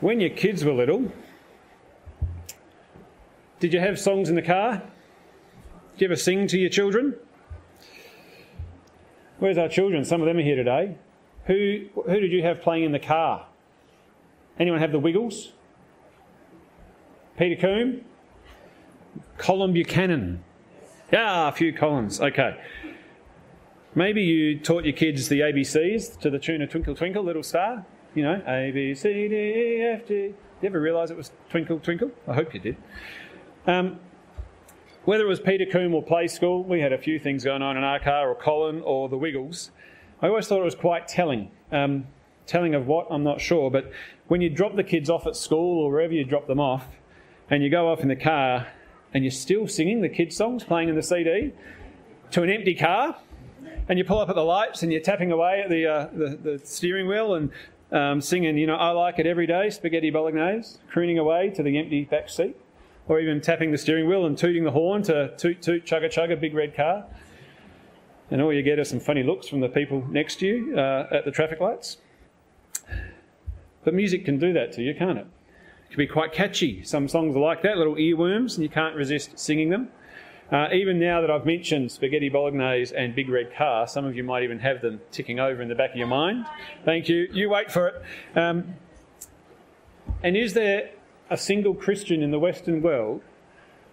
When your kids were little, did you have songs in the car? Did you ever sing to your children? Where's our children? Some of them are here today. Who, who did you have playing in the car? Anyone have the Wiggles? Peter Coombe? Colin Buchanan? Yeah, a few Collins. Okay. Maybe you taught your kids the ABCs to the tune of Twinkle Twinkle Little Star. You know, A, B, C, D, E, F, G. Did you ever realise it was Twinkle Twinkle? I hope you did. Um, whether it was Peter Coombe or Play School, we had a few things going on in our car, or Colin, or the Wiggles. I always thought it was quite telling. Um, telling of what, I'm not sure, but when you drop the kids off at school or wherever you drop them off, and you go off in the car and you're still singing the kids' songs playing in the CD to an empty car, and you pull up at the lights and you're tapping away at the, uh, the, the, steering wheel and um, singing, you know, I like it every day, spaghetti bolognese, crooning away to the empty back seat, or even tapping the steering wheel and tooting the horn to toot, toot, chugga, chugga, big red car. And all you get are some funny looks from the people next to you uh, at the traffic lights. But music can do that to you, can't it? It can be quite catchy. Some songs are like that, little earworms, and you can't resist singing them. Uh, even now that I've mentioned spaghetti bolognese and big red car, some of you might even have them ticking over in the back of your mind. Thank you. You wait for it. Um, and is there a single Christian in the Western world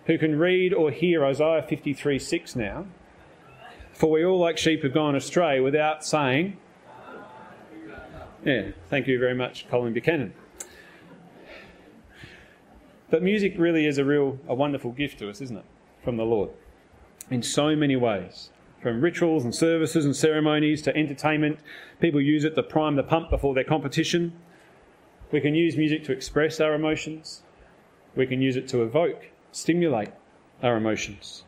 who can read or hear Isaiah 53 6 now? For we all like sheep have gone astray without saying, Yeah, thank you very much, Colin Buchanan. But music really is a real, a wonderful gift to us, isn't it? From the Lord in so many ways. From rituals and services and ceremonies to entertainment, people use it to prime the pump before their competition. We can use music to express our emotions. We can use it to evoke, stimulate our emotions.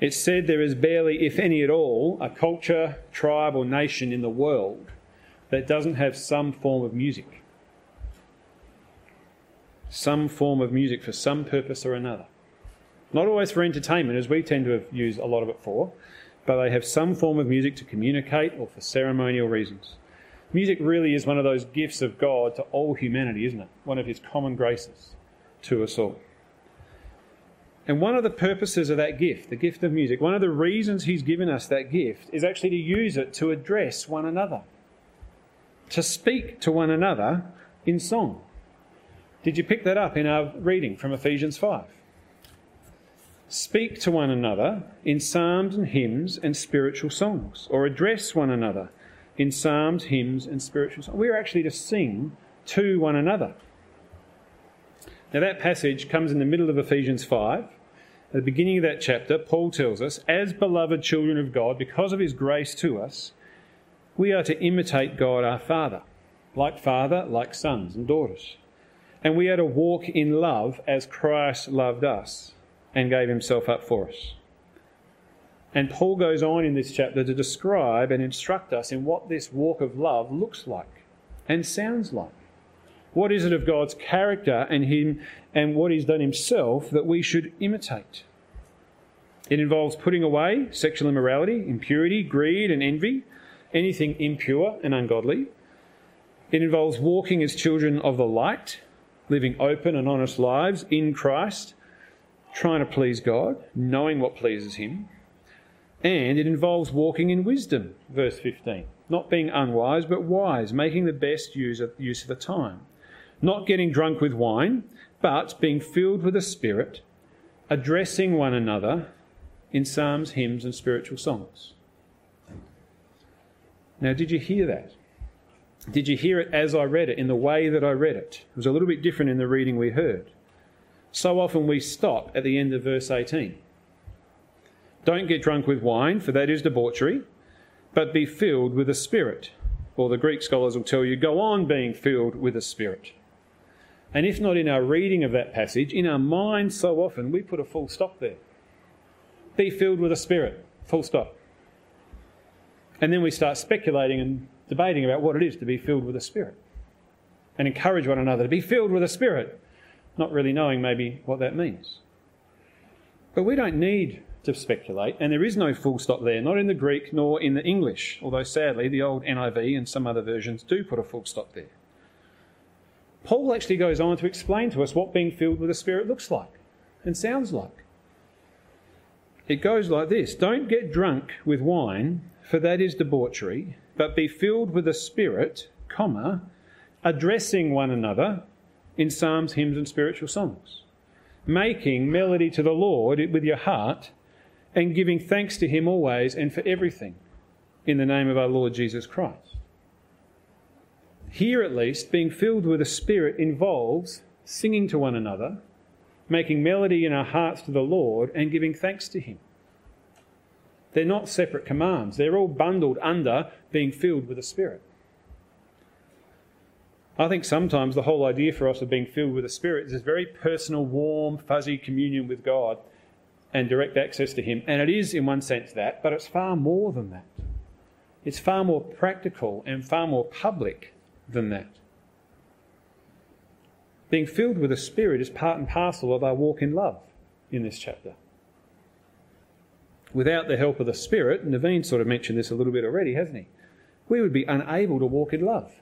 It's said there is barely, if any at all, a culture, tribe, or nation in the world that doesn't have some form of music. Some form of music for some purpose or another. Not always for entertainment, as we tend to use a lot of it for, but they have some form of music to communicate or for ceremonial reasons. Music really is one of those gifts of God to all humanity, isn't it? One of His common graces to us all. And one of the purposes of that gift, the gift of music, one of the reasons He's given us that gift is actually to use it to address one another, to speak to one another in song. Did you pick that up in our reading from Ephesians 5? Speak to one another in psalms and hymns and spiritual songs, or address one another in psalms, hymns, and spiritual songs. We're actually to sing to one another. Now, that passage comes in the middle of Ephesians 5. At the beginning of that chapter, Paul tells us, as beloved children of God, because of his grace to us, we are to imitate God our Father, like Father, like sons and daughters. And we are to walk in love as Christ loved us and gave himself up for us. And Paul goes on in this chapter to describe and instruct us in what this walk of love looks like and sounds like. What is it of God's character and him and what he's done himself that we should imitate? It involves putting away sexual immorality, impurity, greed, and envy, anything impure and ungodly. It involves walking as children of the light, living open and honest lives in Christ, trying to please God, knowing what pleases Him, and it involves walking in wisdom, verse 15. Not being unwise, but wise, making the best use of, use of the time. Not getting drunk with wine, but being filled with the Spirit, addressing one another in psalms, hymns, and spiritual songs. Now, did you hear that? Did you hear it as I read it, in the way that I read it? It was a little bit different in the reading we heard so often we stop at the end of verse 18. Don't get drunk with wine, for that is debauchery, but be filled with the Spirit. Or the Greek scholars will tell you, go on being filled with the Spirit. And if not in our reading of that passage, in our mind, so often we put a full stop there. Be filled with the Spirit, full stop. And then we start speculating and debating about what it is to be filled with the Spirit. And encourage one another to be filled with the Spirit not really knowing maybe what that means. But we don't need to speculate, and there is no full stop there, not in the Greek nor in the English, although sadly the old NIV and some other versions do put a full stop there. Paul actually goes on to explain to us what being filled with the Spirit looks like and sounds like. It goes like this Don't get drunk with wine, for that is debauchery, but be filled with the Spirit, comma, addressing one another in psalms, hymns, and spiritual songs, making melody to the Lord with your heart, and giving thanks to Him always and for everything in the name of our Lord Jesus Christ. Here, at least, being filled with the Spirit involves singing to one another, making melody in our hearts to the Lord, and giving thanks to Him. They're not separate commands, they're all bundled under being filled with the Spirit. I think sometimes the whole idea for us of being filled with the Spirit is this very personal, warm, fuzzy communion with God and direct access to Him. And it is, in one sense, that, but it's far more than that. It's far more practical and far more public than that. Being filled with the Spirit is part and parcel of our walk in love in this chapter. Without the help of the Spirit, Naveen sort of mentioned this a little bit already, hasn't he? We would be unable to walk in love.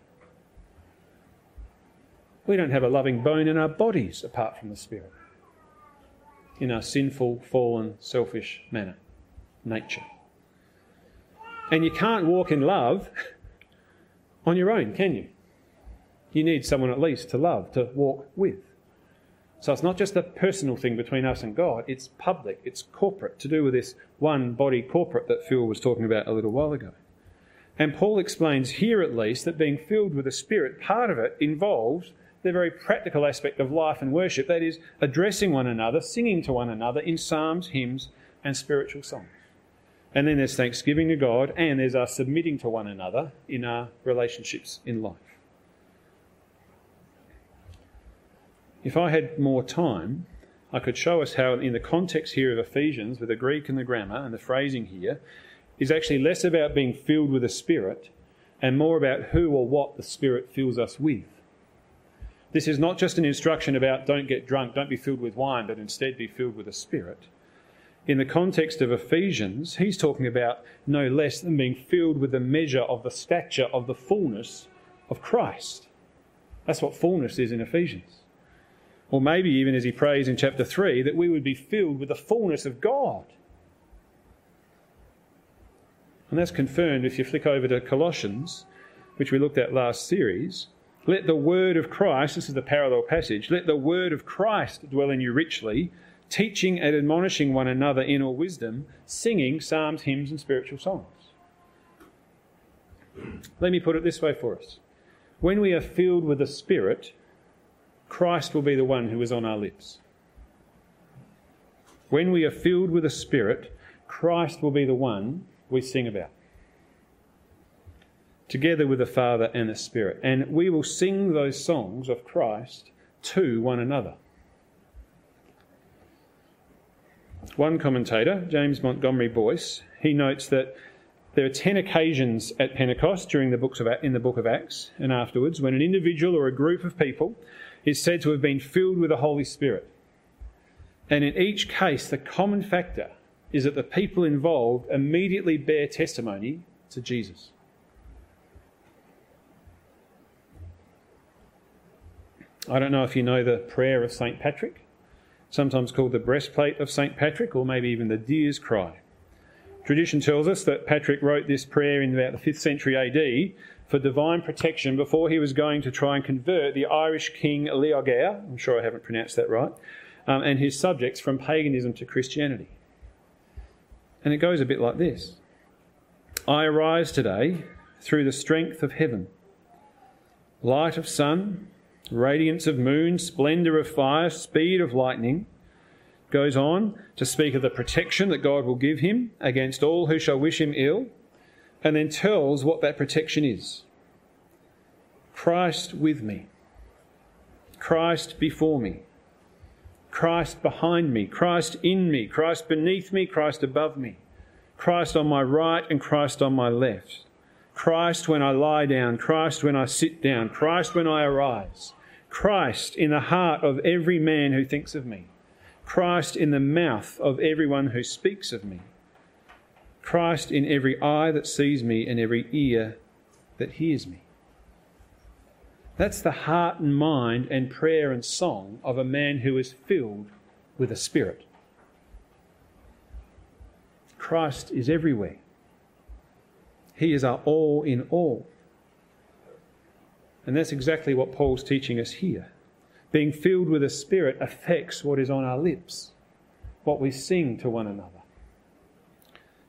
We don't have a loving bone in our bodies apart from the Spirit, in our sinful, fallen, selfish manner, nature. And you can't walk in love on your own, can you? You need someone at least to love, to walk with. So it's not just a personal thing between us and God, it's public, it's corporate, to do with this one body corporate that Phil was talking about a little while ago. And Paul explains here at least that being filled with the Spirit, part of it involves the very practical aspect of life and worship, that is, addressing one another, singing to one another in psalms, hymns, and spiritual songs. And then there's thanksgiving to God, and there's our submitting to one another in our relationships in life. If I had more time, I could show us how, in the context here of Ephesians, with the Greek and the grammar and the phrasing here, is actually less about being filled with the Spirit and more about who or what the Spirit fills us with. This is not just an instruction about don't get drunk, don't be filled with wine, but instead be filled with the Spirit. In the context of Ephesians, he's talking about no less than being filled with the measure of the stature of the fullness of Christ. That's what fullness is in Ephesians. Or maybe even as he prays in chapter 3, that we would be filled with the fullness of God. And that's confirmed if you flick over to Colossians, which we looked at last series. Let the word of Christ, this is the parallel passage, let the word of Christ dwell in you richly, teaching and admonishing one another in all wisdom, singing psalms, hymns, and spiritual songs. Let me put it this way for us. When we are filled with the Spirit, Christ will be the one who is on our lips. When we are filled with the Spirit, Christ will be the one we sing about together with the Father and the Spirit. And we will sing those songs of Christ to one another. One commentator, James Montgomery Boice, he notes that there are 10 occasions at Pentecost during the books of, in the book of Acts and afterwards when an individual or a group of people is said to have been filled with the Holy Spirit. And in each case, the common factor is that the people involved immediately bear testimony to Jesus. I don't know if you know the prayer of St. Patrick, sometimes called the breastplate of St. Patrick, or maybe even the deer's cry. Tradition tells us that Patrick wrote this prayer in about the 5th century AD for divine protection before he was going to try and convert the Irish king Leogair, I'm sure I haven't pronounced that right, um, and his subjects from paganism to Christianity. And it goes a bit like this I arise today through the strength of heaven, light of sun, radiance of moon, splendour of fire, speed of lightning, goes on to speak of the protection that God will give him against all who shall wish him ill, and then tells what that protection is. Christ with me, Christ before me, Christ behind me, Christ in me, Christ beneath me, Christ above me, Christ on my right and Christ on my left. Christ when I lie down, Christ when I sit down, Christ when I arise, Christ in the heart of every man who thinks of me, Christ in the mouth of everyone who speaks of me, Christ in every eye that sees me and every ear that hears me. That's the heart and mind and prayer and song of a man who is filled with a spirit. Christ is everywhere. He is our all in all. And that's exactly what Paul's teaching us here. Being filled with a spirit affects what is on our lips, what we sing to one another.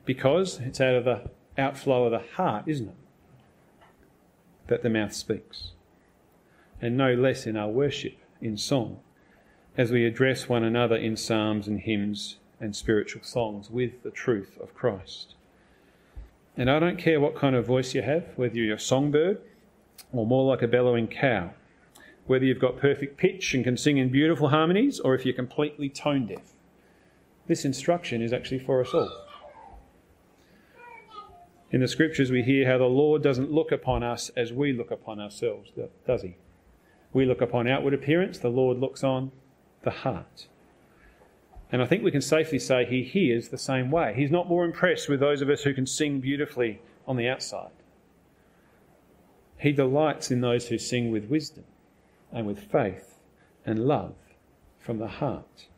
Because it's out of the outflow of the heart, isn't it? That the mouth speaks. And no less in our worship, in song, as we address one another in psalms and hymns and spiritual songs with the truth of Christ. And I don't care what kind of voice you have, whether you're a songbird or more like a bellowing cow, whether you've got perfect pitch and can sing in beautiful harmonies, or if you're completely tone deaf. This instruction is actually for us all. In the scriptures, we hear how the Lord doesn't look upon us as we look upon ourselves, does He? We look upon outward appearance, the Lord looks on the heart. And I think we can safely say He hears the same way. He's not more impressed with those of us who can sing beautifully on the outside. He delights in those who sing with wisdom and with faith and love from the heart,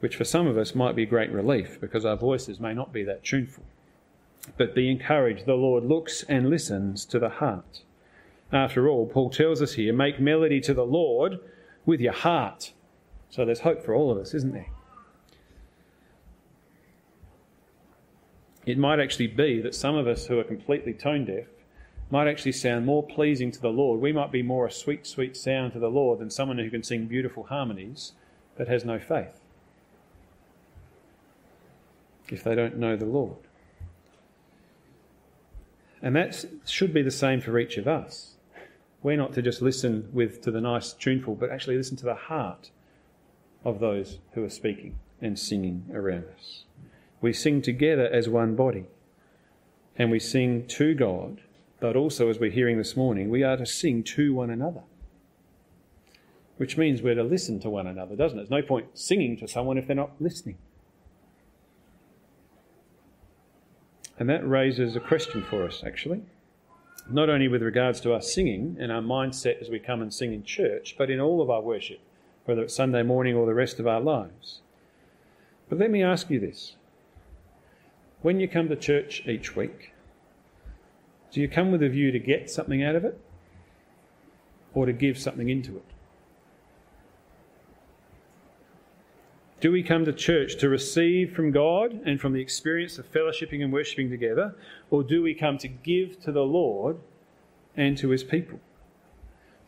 which for some of us might be great relief because our voices may not be that tuneful. But be encouraged, the Lord looks and listens to the heart. After all, Paul tells us here make melody to the Lord with your heart. So there's hope for all of us, isn't there? It might actually be that some of us who are completely tone deaf might actually sound more pleasing to the Lord. We might be more a sweet, sweet sound to the Lord than someone who can sing beautiful harmonies but has no faith. If they don't know the Lord. And that should be the same for each of us. We're not to just listen with to the nice tuneful, but actually listen to the heart of those who are speaking and singing around us. We sing together as one body, and we sing to God, but also, as we're hearing this morning, we are to sing to one another. Which means we're to listen to one another, doesn't it? There's no point singing to someone if they're not listening. And that raises a question for us, actually. Not only with regards to our singing and our mindset as we come and sing in church, but in all of our worship, whether it's Sunday morning or the rest of our lives. But let me ask you this when you come to church each week, do you come with a view to get something out of it or to give something into it? Do we come to church to receive from God and from the experience of fellowshipping and worshipping together, or do we come to give to the Lord and to his people?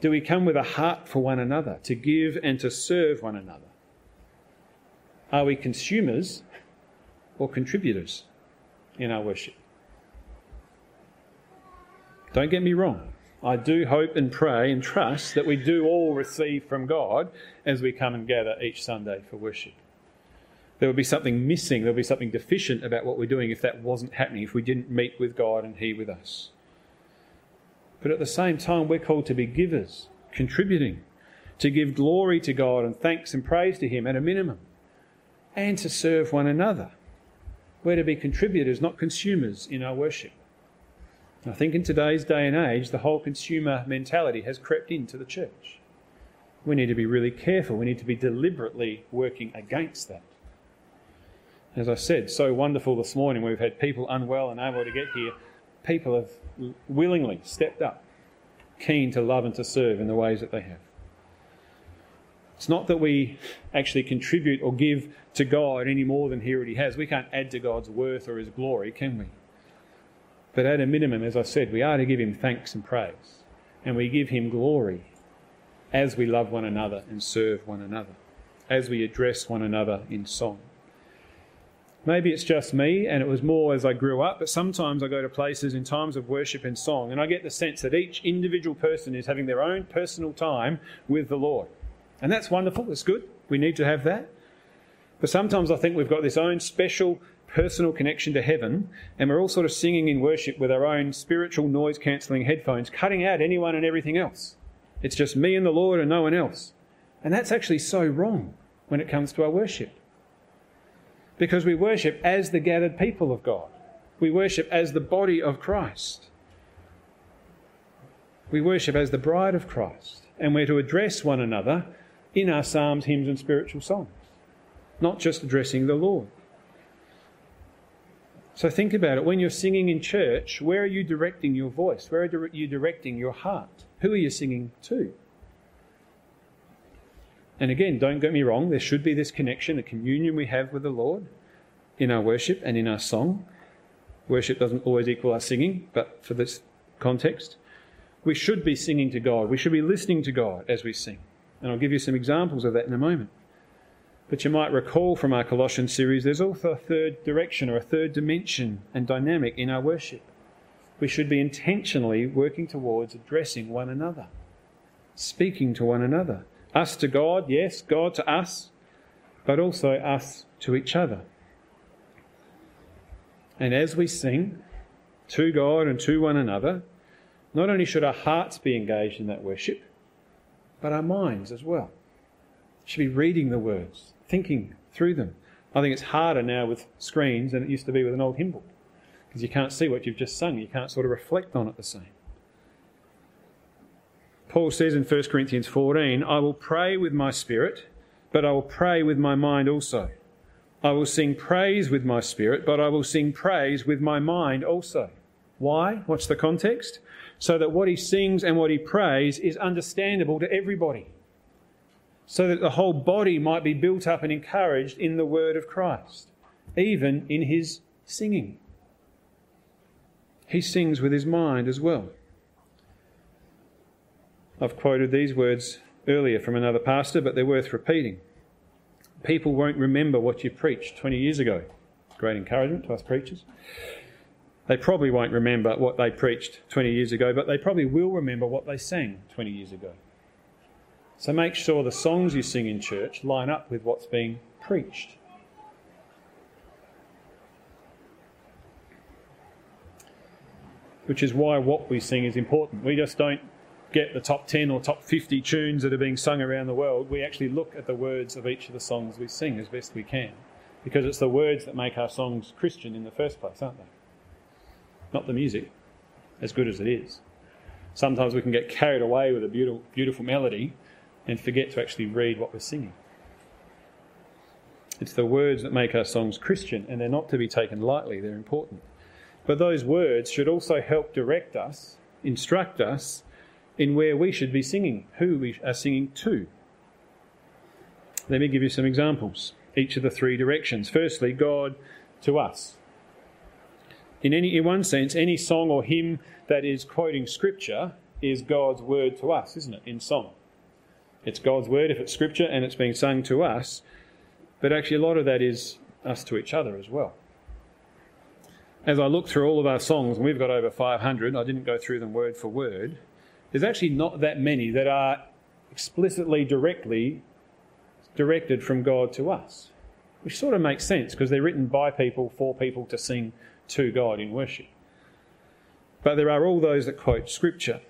Do we come with a heart for one another, to give and to serve one another? Are we consumers or contributors in our worship? Don't get me wrong. I do hope and pray and trust that we do all receive from God as we come and gather each Sunday for worship. There would be something missing, there would be something deficient about what we're doing if that wasn't happening, if we didn't meet with God and He with us. But at the same time, we're called to be givers, contributing, to give glory to God and thanks and praise to Him at a minimum, and to serve one another. We're to be contributors, not consumers, in our worship. I think in today's day and age, the whole consumer mentality has crept into the church. We need to be really careful. We need to be deliberately working against that. As I said, so wonderful this morning, we've had people unwell and able to get here. People have willingly stepped up, keen to love and to serve in the ways that they have. It's not that we actually contribute or give to God any more than He already has. We can't add to God's worth or His glory, can we? But at a minimum, as I said, we are to give him thanks and praise. And we give him glory as we love one another and serve one another, as we address one another in song. Maybe it's just me, and it was more as I grew up, but sometimes I go to places in times of worship and song, and I get the sense that each individual person is having their own personal time with the Lord. And that's wonderful, it's good. We need to have that. But sometimes I think we've got this own special personal connection to heaven, and we're all sort of singing in worship with our own spiritual noise cancelling headphones, cutting out anyone and everything else. It's just me and the Lord and no one else. And that's actually so wrong when it comes to our worship. Because we worship as the gathered people of God, we worship as the body of Christ. We worship as the bride of Christ, and we're to address one another in our psalms, hymns, and spiritual songs, not just addressing the Lord. So think about it. When you're singing in church, where are you directing your voice? Where are you directing your heart? Who are you singing to? And again, don't get me wrong, there should be this connection, a communion we have with the Lord in our worship and in our song. Worship doesn't always equal our singing, but for this context, we should be singing to God. We should be listening to God as we sing. And I'll give you some examples of that in a moment. But you might recall from our Colossians series, there's also a third direction or a third dimension and dynamic in our worship. We should be intentionally working towards addressing one another, speaking to one another. Us to God, yes, God to us, but also us to each other. And as we sing to God and to one another, not only should our hearts be engaged in that worship, but our minds as well. Should be reading the words, thinking through them. I think it's harder now with screens than it used to be with an old hymn book because you can't see what you've just sung. You can't sort of reflect on it the same. Paul says in 1 Corinthians 14, I will pray with my spirit, but I will pray with my mind also. I will sing praise with my spirit, but I will sing praise with my mind also. Why? What's the context? So that what he sings and what he prays is understandable to everybody so that the whole body might be built up and encouraged in the word of Christ, even in his singing. He sings with his mind as well. I've quoted these words earlier from another pastor, but they're worth repeating. People won't remember what you preached 20 years ago. Great encouragement to us preachers. They probably won't remember what they preached 20 years ago, but they probably will remember what they sang 20 years ago. So make sure the songs you sing in church line up with what's being preached. Which is why what we sing is important. We just don't get the top 10 or top 50 tunes that are being sung around the world. We actually look at the words of each of the songs we sing as best we can. Because it's the words that make our songs Christian in the first place, aren't they? Not the music, as good as it is. Sometimes we can get carried away with a beautiful, beautiful melody and forget to actually read what we're singing. It's the words that make our songs Christian, and they're not to be taken lightly, they're important. But those words should also help direct us, instruct us in where we should be singing, who we are singing to. Let me give you some examples, each of the three directions. Firstly, God to us. In, any, in one sense, any song or hymn that is quoting Scripture is God's word to us, isn't it, in song? It's God's word if it's scripture and it's being sung to us. But actually, a lot of that is us to each other as well. As I look through all of our songs, and we've got over 500, I didn't go through them word for word, there's actually not that many that are explicitly, directly directed from God to us. Which sort of makes sense because they're written by people for people to sing to God in worship. But there are all those that quote Scripture.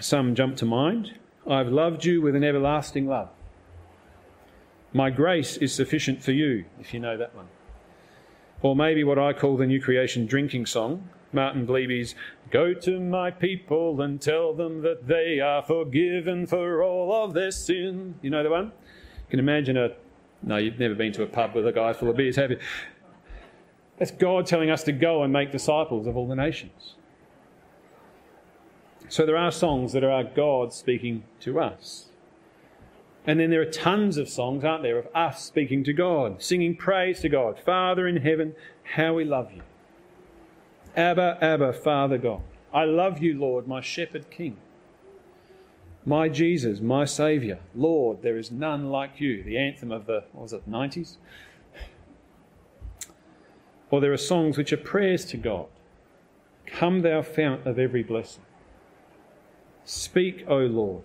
Some jump to mind. I've loved you with an everlasting love. My grace is sufficient for you, if you know that one. Or maybe what I call the New Creation drinking song, Martin Bleby's Go to my people and tell them that they are forgiven for all of their sin. You know the one? You can imagine a. No, you've never been to a pub with a guy full of beers, have you? That's God telling us to go and make disciples of all the nations. So there are songs that are our God speaking to us. And then there are tons of songs, aren't there, of us speaking to God, singing praise to God. Father in heaven, how we love you. Abba, Abba, Father God. I love you, Lord, my shepherd king. My Jesus, my Saviour. Lord, there is none like you. The anthem of the, what was it, 90s? Or there are songs which are prayers to God. Come, thou fount of every blessing. Speak, O Lord,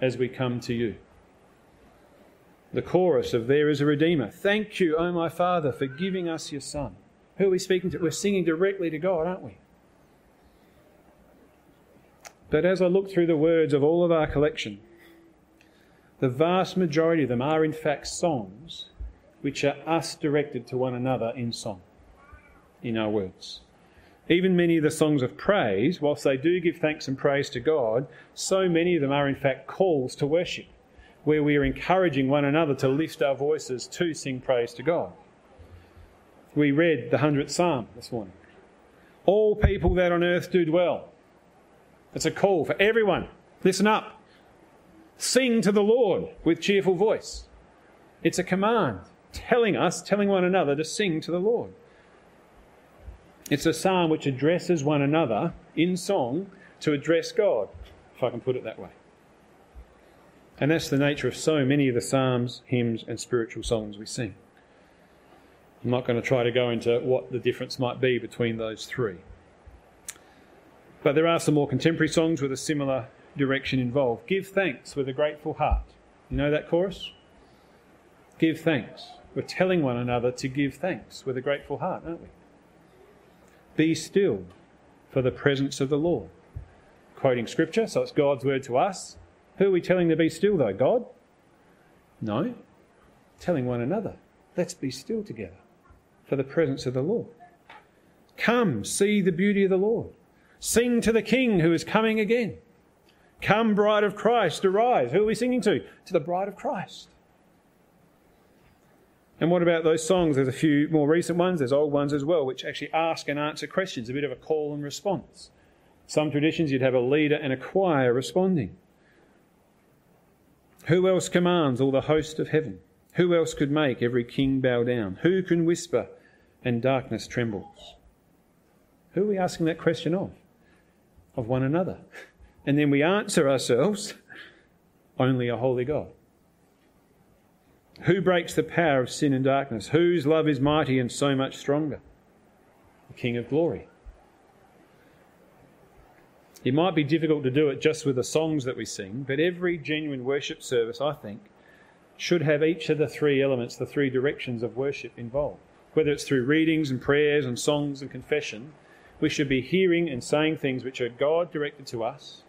as we come to you. The chorus of There is a Redeemer. Thank you, O my Father, for giving us your Son. Who are we speaking to? We're singing directly to God, aren't we? But as I look through the words of all of our collection, the vast majority of them are in fact songs which are us directed to one another in song, in our words. Even many of the songs of praise, whilst they do give thanks and praise to God, so many of them are in fact calls to worship, where we are encouraging one another to lift our voices to sing praise to God. We read the 100th Psalm this morning. All people that on earth do dwell. It's a call for everyone. Listen up. Sing to the Lord with cheerful voice. It's a command telling us, telling one another to sing to the Lord. It's a psalm which addresses one another in song to address God, if I can put it that way. And that's the nature of so many of the psalms, hymns, and spiritual songs we sing. I'm not going to try to go into what the difference might be between those three. But there are some more contemporary songs with a similar direction involved. Give thanks with a grateful heart. You know that chorus? Give thanks. We're telling one another to give thanks with a grateful heart, aren't we? Be still for the presence of the Lord. Quoting scripture, so it's God's word to us. Who are we telling to be still, though? God? No. Telling one another, let's be still together for the presence of the Lord. Come, see the beauty of the Lord. Sing to the King who is coming again. Come, bride of Christ, arise. Who are we singing to? To the bride of Christ. And what about those songs? There's a few more recent ones, there's old ones as well, which actually ask and answer questions, a bit of a call and response. Some traditions you'd have a leader and a choir responding. Who else commands all the host of heaven? Who else could make every king bow down? Who can whisper and darkness trembles? Who are we asking that question of? Of one another. And then we answer ourselves only a holy God. Who breaks the power of sin and darkness? Whose love is mighty and so much stronger? The King of glory. It might be difficult to do it just with the songs that we sing, but every genuine worship service, I think, should have each of the three elements, the three directions of worship involved. Whether it's through readings and prayers and songs and confession, we should be hearing and saying things which are God directed to us,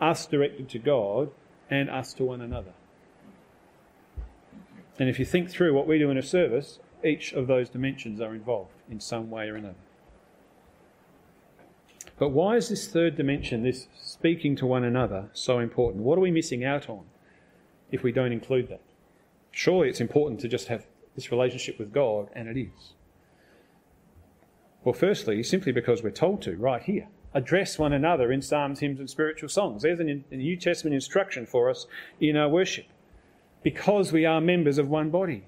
us directed to God, and us to one another. And if you think through what we do in a service, each of those dimensions are involved in some way or another. But why is this third dimension, this speaking to one another, so important? What are we missing out on if we don't include that? Surely it's important to just have this relationship with God, and it is. Well, firstly, simply because we're told to, right here. Address one another in psalms, hymns, and spiritual songs. There's a New Testament instruction for us in our worship because we are members of one body.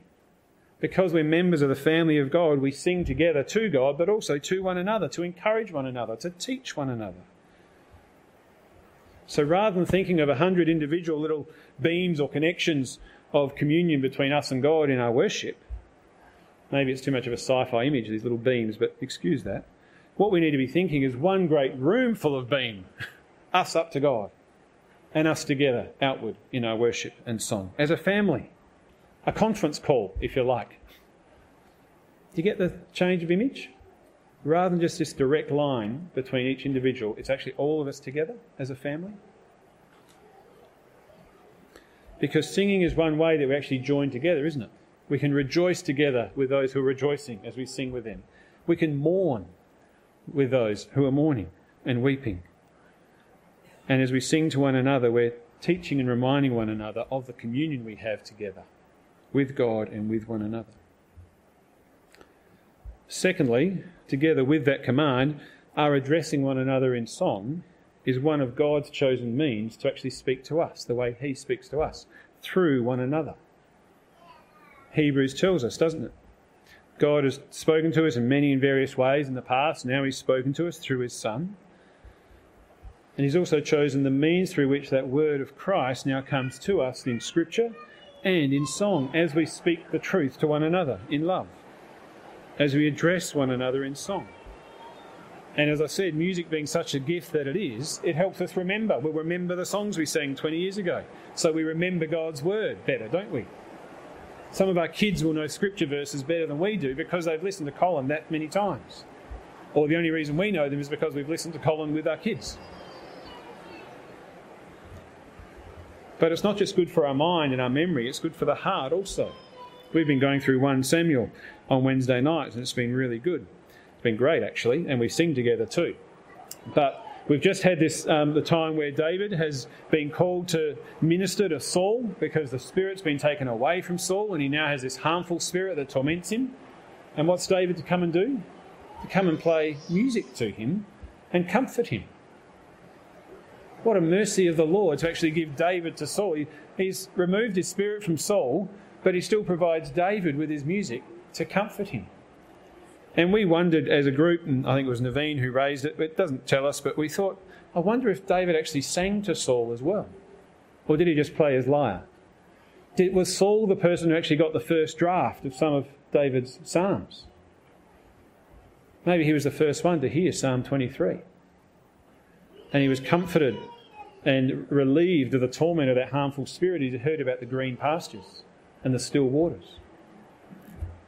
Because we're members of the family of God, we sing together to God, but also to one another, to encourage one another, to teach one another. So rather than thinking of a hundred individual little beams or connections of communion between us and God in our worship, maybe it's too much of a sci fi image, these little beams, but excuse that. What we need to be thinking is one great room full of beam, us up to God and us together outward in our worship and song as a family. A conference call, if you like. Do you get the change of image? Rather than just this direct line between each individual, it's actually all of us together as a family. Because singing is one way that we actually join together, isn't it? We can rejoice together with those who are rejoicing as we sing with them. We can mourn with those who are mourning and weeping. And as we sing to one another, we're teaching and reminding one another of the communion we have together with God and with one another. Secondly, together with that command, our addressing one another in song is one of God's chosen means to actually speak to us the way He speaks to us through one another. Hebrews tells us, doesn't it? God has spoken to us in many and various ways in the past. Now He's spoken to us through His Son. And he's also chosen the means through which that word of Christ now comes to us in Scripture and in song as we speak the truth to one another in love, as we address one another in song. And as I said, music being such a gift that it is, it helps us remember. We'll remember the songs we sang 20 years ago. So we remember God's word better, don't we? Some of our kids will know scripture verses better than we do because they've listened to Colin that many times. Or the only reason we know them is because we've listened to Colin with our kids. But it's not just good for our mind and our memory, it's good for the heart also. We've been going through 1 Samuel on Wednesday nights and it's been really good. It's been great, actually, and we sing together too. But we've just had this um, the time where David has been called to minister to Saul because the spirit's been taken away from Saul, and he now has this harmful spirit that torments him. And what's David to come and do? To come and play music to him and comfort him. What a mercy of the Lord to actually give David to Saul. He, he's removed his spirit from Saul, but he still provides David with his music to comfort him. And we wondered as a group, and I think it was Naveen who raised it, but it doesn't tell us, but we thought, I wonder if David actually sang to Saul as well. Or did he just play his lyre? Did, was Saul the person who actually got the first draft of some of David's Psalms? Maybe he was the first one to hear Psalm 23. And he was comforted and relieved of the torment of that harmful spirit he heard about the green pastures and the still waters.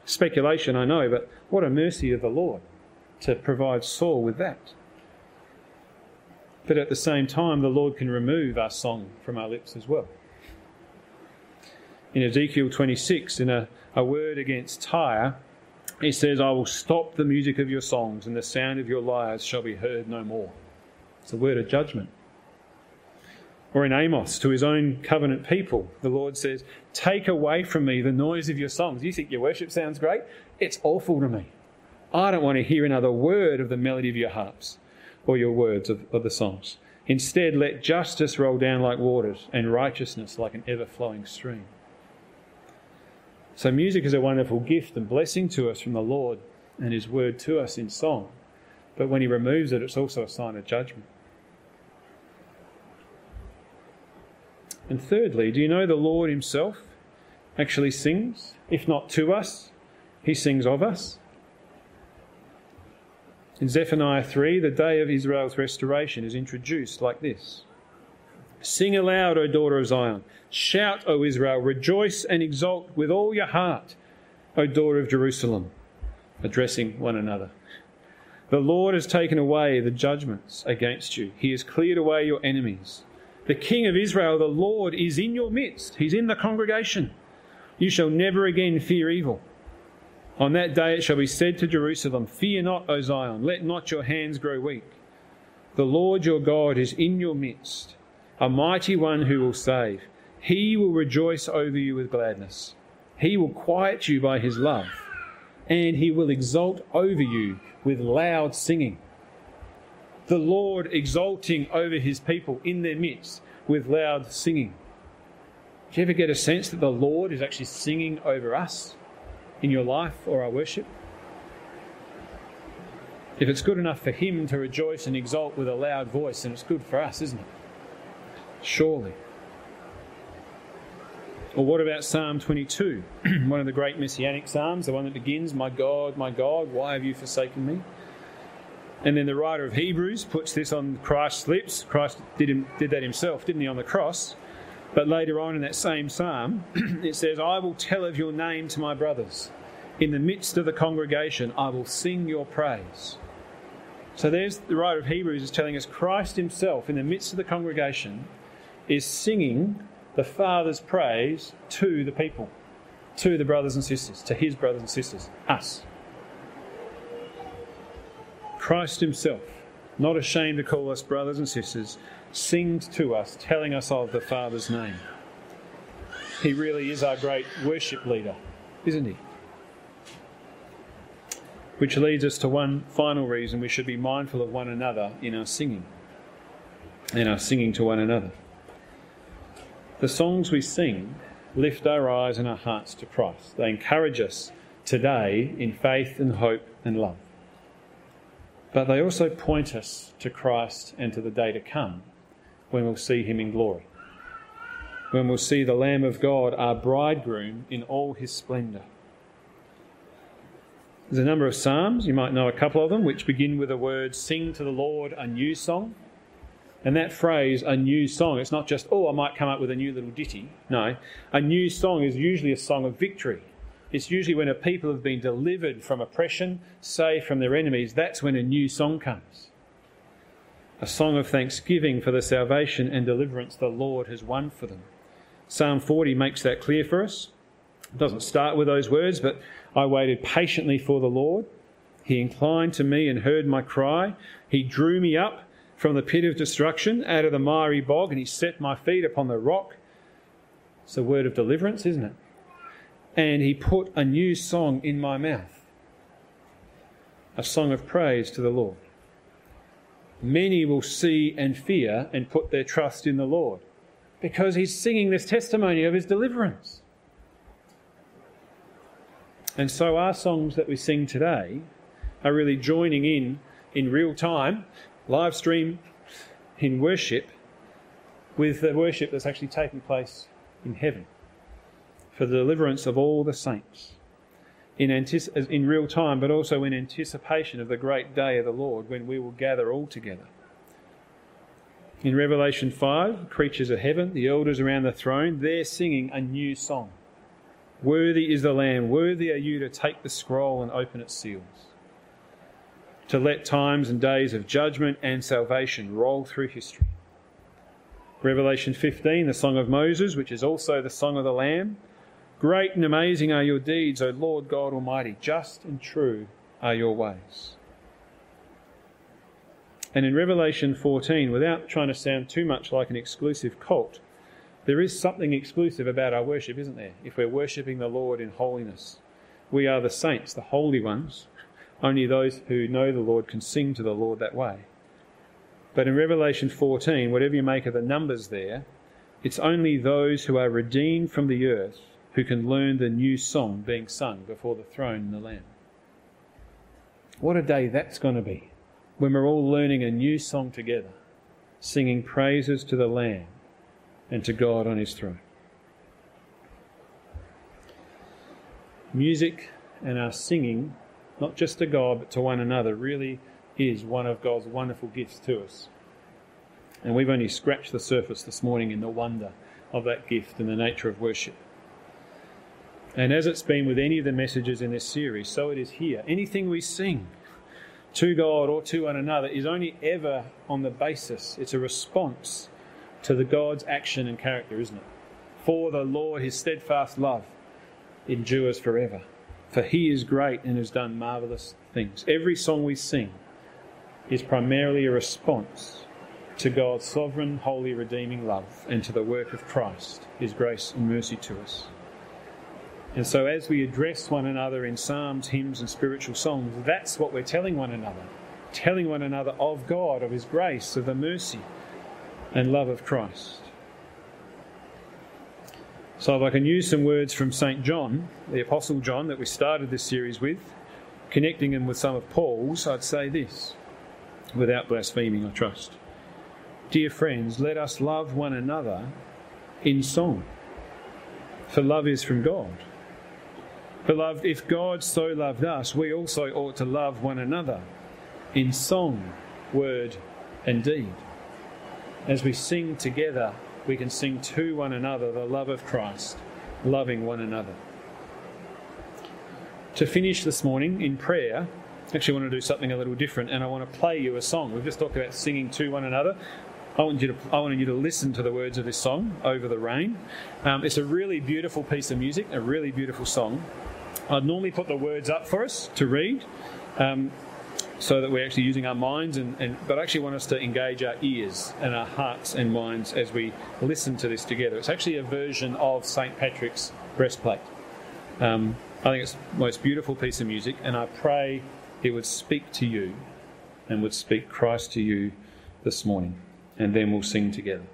Speculation, I know, but what a mercy of the Lord to provide Saul with that. But at the same time, the Lord can remove our song from our lips as well. In Ezekiel 26, in a, a word against Tyre, he says, I will stop the music of your songs, and the sound of your lyres shall be heard no more. It's a word of judgment. Or in Amos, to his own covenant people, the Lord says, Take away from me the noise of your songs. You think your worship sounds great? It's awful to me. I don't want to hear another word of the melody of your harps or your words of, of the songs. Instead, let justice roll down like waters and righteousness like an ever flowing stream. So, music is a wonderful gift and blessing to us from the Lord and His word to us in song. But when He removes it, it's also a sign of judgment. And thirdly, do you know the Lord Himself actually sings? If not to us, He sings of us. In Zephaniah 3, the day of Israel's restoration is introduced like this Sing aloud, O daughter of Zion. Shout, O Israel. Rejoice and exult with all your heart, O daughter of Jerusalem. Addressing one another. The Lord has taken away the judgments against you, He has cleared away your enemies. The King of Israel, the Lord, is in your midst. He's in the congregation. You shall never again fear evil. On that day it shall be said to Jerusalem, Fear not, O Zion, let not your hands grow weak. The Lord your God is in your midst, a mighty one who will save. He will rejoice over you with gladness. He will quiet you by his love, and he will exult over you with loud singing the Lord exalting over his people in their midst with loud singing. Do you ever get a sense that the Lord is actually singing over us in your life or our worship? If it's good enough for him to rejoice and exult with a loud voice, then it's good for us, isn't it? Surely. Or what about Psalm 22, one of the great messianic psalms, the one that begins, My God, my God, why have you forsaken me? And then the writer of Hebrews puts this on Christ's lips. Christ did, him, did that himself, didn't he, on the cross? But later on in that same psalm, it says, I will tell of your name to my brothers. In the midst of the congregation, I will sing your praise. So there's the writer of Hebrews is telling us Christ himself, in the midst of the congregation, is singing the Father's praise to the people, to the brothers and sisters, to his brothers and sisters, us. Christ Himself, not ashamed to call us brothers and sisters, sings to us, telling us of the Father's name. He really is our great worship leader, isn't He? Which leads us to one final reason we should be mindful of one another in our singing, in our singing to one another. The songs we sing lift our eyes and our hearts to Christ. They encourage us today in faith and hope and love. But they also point us to Christ and to the day to come when we'll see him in glory. When we'll see the Lamb of God, our bridegroom, in all his splendour. There's a number of Psalms, you might know a couple of them, which begin with the word Sing to the Lord a new song. And that phrase, a new song, it's not just, oh, I might come up with a new little ditty. No, a new song is usually a song of victory. It's usually when a people have been delivered from oppression, saved from their enemies, that's when a new song comes. A song of thanksgiving for the salvation and deliverance the Lord has won for them. Psalm 40 makes that clear for us. It doesn't start with those words, but I waited patiently for the Lord. He inclined to me and heard my cry. He drew me up from the pit of destruction, out of the miry bog, and he set my feet upon the rock. It's a word of deliverance, isn't it? And he put a new song in my mouth, a song of praise to the Lord. Many will see and fear and put their trust in the Lord because he's singing this testimony of his deliverance. And so our songs that we sing today are really joining in in real time, live stream in worship, with the worship that's actually taking place in heaven for the deliverance of all the saints in, antici- in real time, but also in anticipation of the great day of the Lord when we will gather all together. In Revelation 5, creatures of heaven, the elders around the throne, they're singing a new song. Worthy is the Lamb, worthy are you to take the scroll and open its seals, to let times and days of judgment and salvation roll through history. Revelation 15, the Song of Moses, which is also the Song of the Lamb. Great and amazing are your deeds, O Lord God Almighty. Just and true are your ways. And in Revelation 14, without trying to sound too much like an exclusive cult, there is something exclusive about our worship, isn't there? If we're worshipping the Lord in holiness, we are the saints, the holy ones. Only those who know the Lord can sing to the Lord that way. But in Revelation 14, whatever you make of the numbers there, it's only those who are redeemed from the earth who can learn the new song being sung before the throne and the Lamb. What a day that's going to be when we're all learning a new song together, singing praises to the Lamb and to God on his throne. Music and our singing, not just to God but to one another, really is one of God's wonderful gifts to us. And we've only scratched the surface this morning in the wonder of that gift and the nature of worship. And as it's been with any of the messages in this series, so it is here. Anything we sing to God or to one another is only ever on the basis, it's a response to the God's action and character, isn't it? For the Lord, his steadfast love endures forever. For he is great and has done marvellous things. Every song we sing is primarily a response to God's sovereign, holy, redeeming love and to the work of Christ, his grace and mercy to us. And so, as we address one another in psalms, hymns, and spiritual songs, that's what we're telling one another. Telling one another of God, of His grace, of the mercy and love of Christ. So, if I can use some words from St. John, the Apostle John, that we started this series with, connecting them with some of Paul's, I'd say this, without blaspheming, I trust. Dear friends, let us love one another in song, for love is from God. Beloved, if God so loved us, we also ought to love one another in song, word, and deed. As we sing together, we can sing to one another the love of Christ, loving one another. To finish this morning in prayer, I actually want to do something a little different and I want to play you a song. We've just talked about singing to one another. I want you to, I want you to listen to the words of this song, Over the Rain. Um, it's a really beautiful piece of music, a really beautiful song. I'd normally put the words up for us to read. Um, so that we're actually using our minds, and, and, but I actually want us to engage our ears and our hearts and minds as we listen to this together. It's actually a version of St. Patrick's breastplate. Um, I think it's the most beautiful piece of music, and I pray it would speak to you and would speak Christ to you this morning, and then we'll sing together.